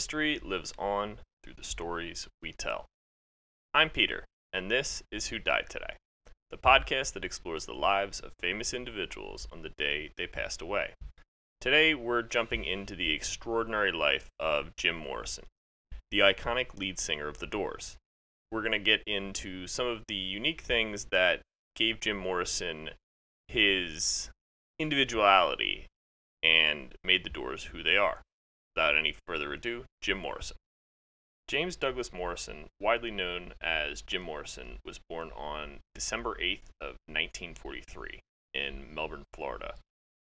History lives on through the stories we tell. I'm Peter, and this is Who Died Today, the podcast that explores the lives of famous individuals on the day they passed away. Today, we're jumping into the extraordinary life of Jim Morrison, the iconic lead singer of The Doors. We're going to get into some of the unique things that gave Jim Morrison his individuality and made The Doors who they are. Without any further ado, Jim Morrison. James Douglas Morrison, widely known as Jim Morrison, was born on December 8th of 1943 in Melbourne, Florida.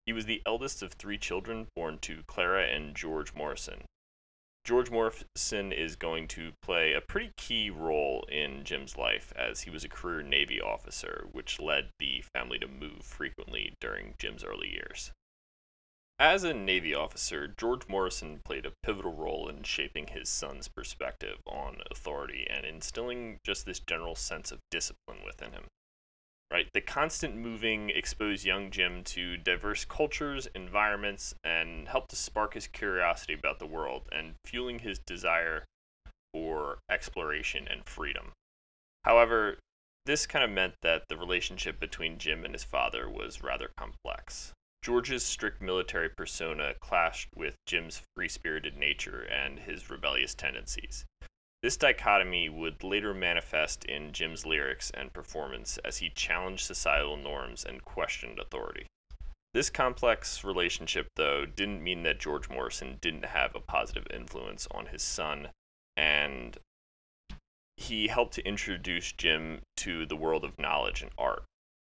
He was the eldest of three children born to Clara and George Morrison. George Morrison is going to play a pretty key role in Jim's life as he was a career Navy officer, which led the family to move frequently during Jim's early years. As a Navy officer, George Morrison played a pivotal role in shaping his son's perspective on authority and instilling just this general sense of discipline within him. Right? The constant moving exposed young Jim to diverse cultures, environments, and helped to spark his curiosity about the world and fueling his desire for exploration and freedom. However, this kind of meant that the relationship between Jim and his father was rather complex. George's strict military persona clashed with Jim's free spirited nature and his rebellious tendencies. This dichotomy would later manifest in Jim's lyrics and performance as he challenged societal norms and questioned authority. This complex relationship, though, didn't mean that George Morrison didn't have a positive influence on his son, and he helped to introduce Jim to the world of knowledge and art.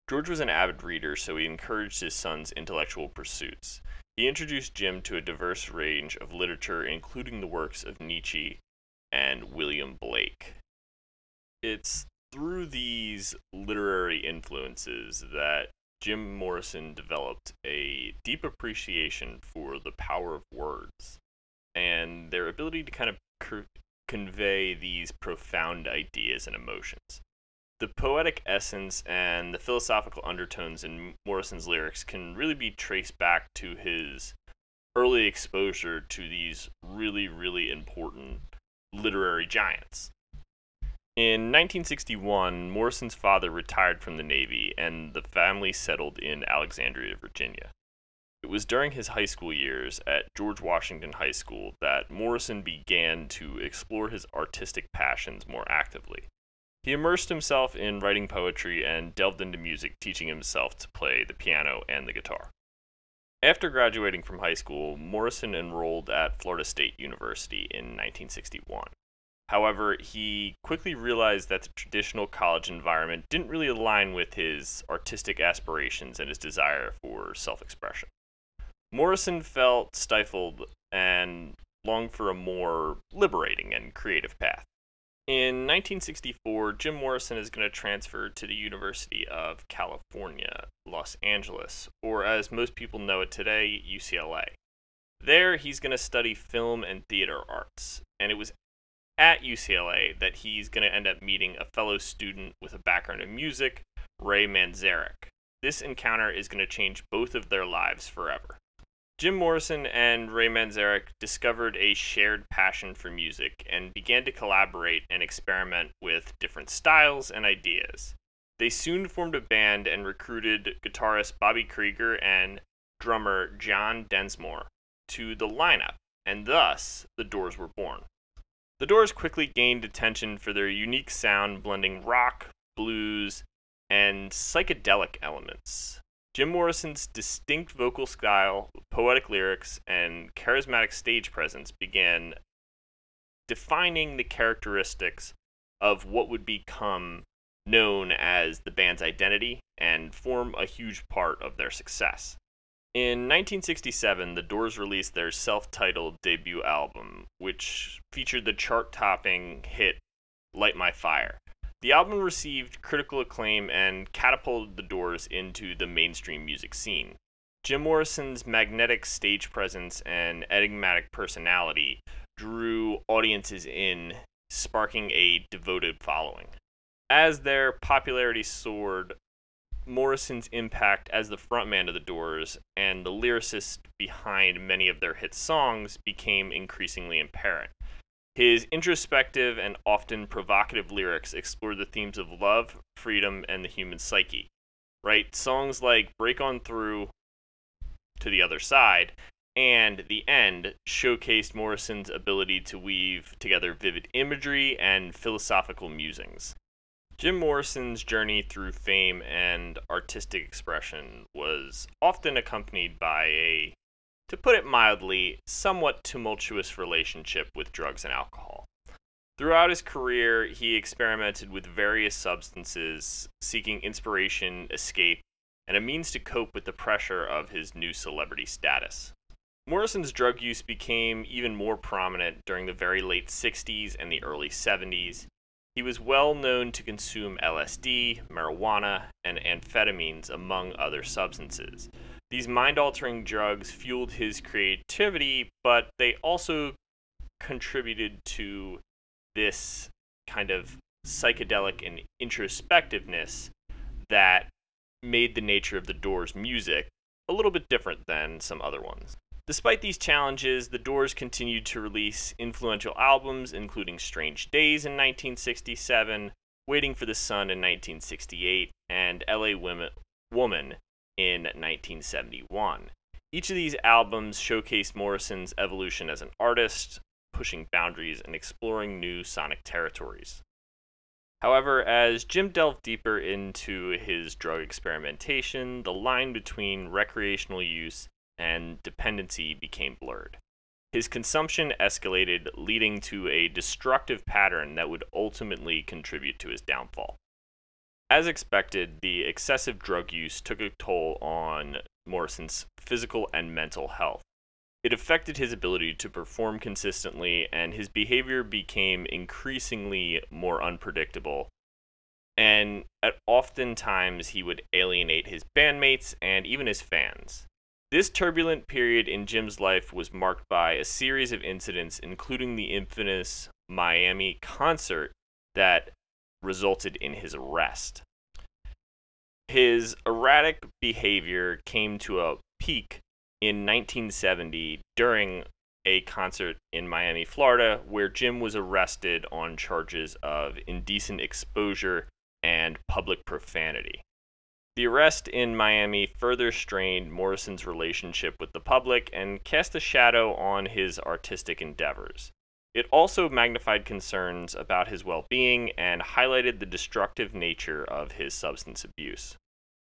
George was an avid reader, so he encouraged his son's intellectual pursuits. He introduced Jim to a diverse range of literature, including the works of Nietzsche and William Blake. It's through these literary influences that Jim Morrison developed a deep appreciation for the power of words and their ability to kind of convey these profound ideas and emotions. The poetic essence and the philosophical undertones in Morrison's lyrics can really be traced back to his early exposure to these really, really important literary giants. In 1961, Morrison's father retired from the Navy and the family settled in Alexandria, Virginia. It was during his high school years at George Washington High School that Morrison began to explore his artistic passions more actively. He immersed himself in writing poetry and delved into music, teaching himself to play the piano and the guitar. After graduating from high school, Morrison enrolled at Florida State University in 1961. However, he quickly realized that the traditional college environment didn't really align with his artistic aspirations and his desire for self expression. Morrison felt stifled and longed for a more liberating and creative path. In 1964, Jim Morrison is going to transfer to the University of California, Los Angeles, or as most people know it today, UCLA. There, he's going to study film and theater arts, and it was at UCLA that he's going to end up meeting a fellow student with a background in music, Ray Manzarek. This encounter is going to change both of their lives forever. Jim Morrison and Ray Manzarek discovered a shared passion for music and began to collaborate and experiment with different styles and ideas. They soon formed a band and recruited guitarist Robby Krieger and drummer John Densmore to the lineup, and thus the Doors were born. The Doors quickly gained attention for their unique sound blending rock, blues, and psychedelic elements. Jim Morrison's distinct vocal style, poetic lyrics, and charismatic stage presence began defining the characteristics of what would become known as the band's identity and form a huge part of their success. In 1967, the Doors released their self titled debut album, which featured the chart topping hit Light My Fire. The album received critical acclaim and catapulted the Doors into the mainstream music scene. Jim Morrison's magnetic stage presence and enigmatic personality drew audiences in, sparking a devoted following. As their popularity soared, Morrison's impact as the frontman of the Doors and the lyricist behind many of their hit songs became increasingly apparent. His introspective and often provocative lyrics explore the themes of love, freedom, and the human psyche. Right? Songs like Break On Through to the Other Side and The End showcased Morrison's ability to weave together vivid imagery and philosophical musings. Jim Morrison's journey through fame and artistic expression was often accompanied by a, to put it mildly, somewhat tumultuous relationship with drugs and alcohol. Throughout his career, he experimented with various substances, seeking inspiration, escape, and a means to cope with the pressure of his new celebrity status. Morrison's drug use became even more prominent during the very late 60s and the early 70s. He was well known to consume LSD, marijuana, and amphetamines, among other substances. These mind altering drugs fueled his creativity, but they also contributed to this kind of psychedelic and introspectiveness that made the nature of the Doors' music a little bit different than some other ones. Despite these challenges, the Doors continued to release influential albums, including Strange Days in 1967, Waiting for the Sun in 1968, and LA Women, Woman in 1971. Each of these albums showcased Morrison's evolution as an artist, pushing boundaries and exploring new sonic territories. However, as Jim delved deeper into his drug experimentation, the line between recreational use and dependency became blurred. His consumption escalated, leading to a destructive pattern that would ultimately contribute to his downfall. As expected, the excessive drug use took a toll on Morrison's physical and mental health. It affected his ability to perform consistently, and his behavior became increasingly more unpredictable. And at oftentimes, he would alienate his bandmates and even his fans. This turbulent period in Jim's life was marked by a series of incidents, including the infamous Miami concert that resulted in his arrest. His erratic behavior came to a peak in 1970 during a concert in Miami, Florida, where Jim was arrested on charges of indecent exposure and public profanity. The arrest in Miami further strained Morrison's relationship with the public and cast a shadow on his artistic endeavors. It also magnified concerns about his well being and highlighted the destructive nature of his substance abuse.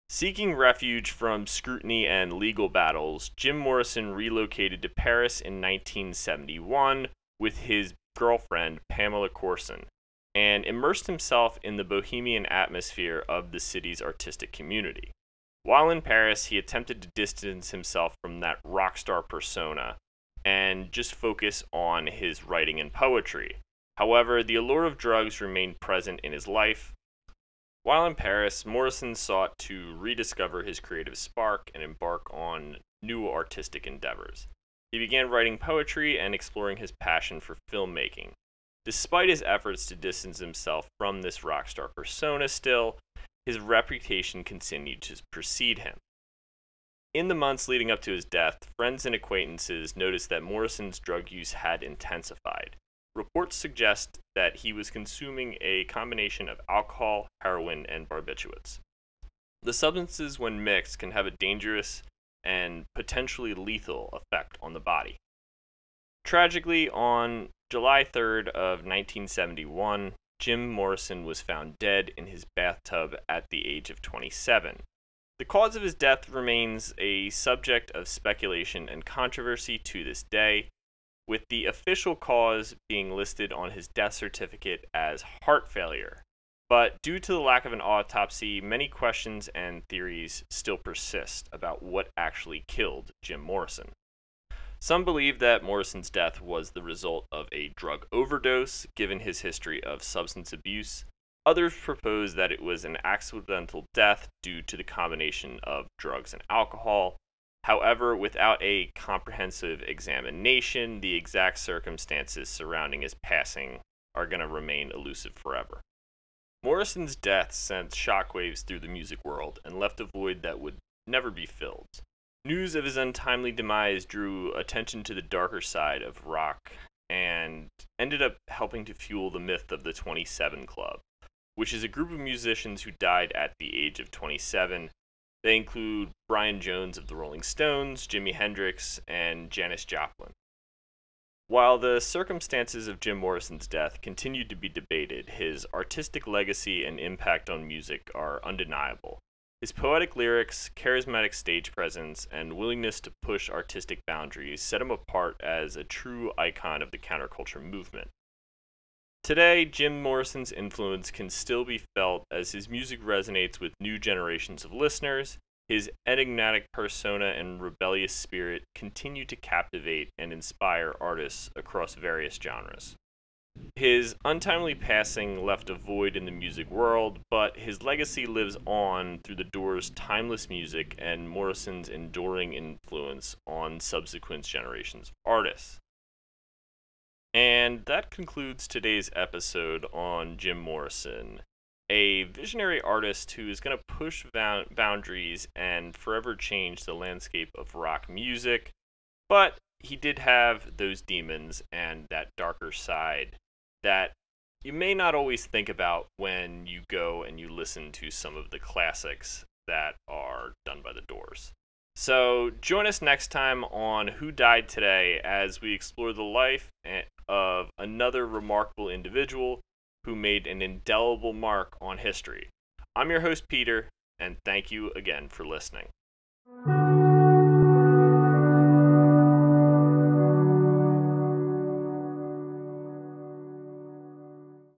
Seeking refuge from scrutiny and legal battles, Jim Morrison relocated to Paris in 1971 with his girlfriend, Pamela Courson, and immersed himself in the bohemian atmosphere of the city's artistic community. While in Paris, he attempted to distance himself from that rock star persona and just focus on his writing and poetry. However, the allure of drugs remained present in his life. While in Paris, Morrison sought to rediscover his creative spark and embark on new artistic endeavors. He began writing poetry and exploring his passion for filmmaking, Despite his efforts to distance himself from this rock star persona, still, his reputation continued to precede him. In the months leading up to his death, friends and acquaintances noticed that Morrison's drug use had intensified. Reports suggest that he was consuming a combination of alcohol, heroin, and barbiturates. The substances, when mixed, can have a dangerous and potentially lethal effect on the body. Tragically, on July 3rd of 1971, Jim Morrison was found dead in his bathtub at the age of 27. The cause of his death remains a subject of speculation and controversy to this day, with the official cause being listed on his death certificate as heart failure. But due to the lack of an autopsy, many questions and theories still persist about what actually killed Jim Morrison. Some believe that Morrison's death was the result of a drug overdose, given his history of substance abuse. Others propose that it was an accidental death due to the combination of drugs and alcohol. However, without a comprehensive examination, the exact circumstances surrounding his passing are going to remain elusive forever. Morrison's death sent shockwaves through the music world and left a void that would never be filled. News of his untimely demise drew attention to the darker side of rock and ended up helping to fuel the myth of the 27 Club, which is a group of musicians who died at the age of 27. They include Brian Jones of the Rolling Stones, Jimi Hendrix, and Janis Joplin. While the circumstances of Jim Morrison's death continued to be debated, his artistic legacy and impact on music are undeniable. His poetic lyrics, charismatic stage presence, and willingness to push artistic boundaries set him apart as a true icon of the counterculture movement. Today, Jim Morrison's influence can still be felt as his music resonates with new generations of listeners his enigmatic persona and rebellious spirit continue to captivate and inspire artists across various genres. His untimely passing left a void in the music world, but his legacy lives on through the Doors' timeless music and Morrison's enduring influence on subsequent generations of artists. And that concludes today's episode on Jim Morrison a visionary artist who is going to push boundaries and forever change the landscape of rock music. But he did have those demons and that darker side that you may not always think about when you go and you listen to some of the classics that are done by the Doors. So join us next time on Who Died Today as we explore the life of another remarkable individual who made an indelible mark on history. I'm your host, Peter, and thank you again for listening.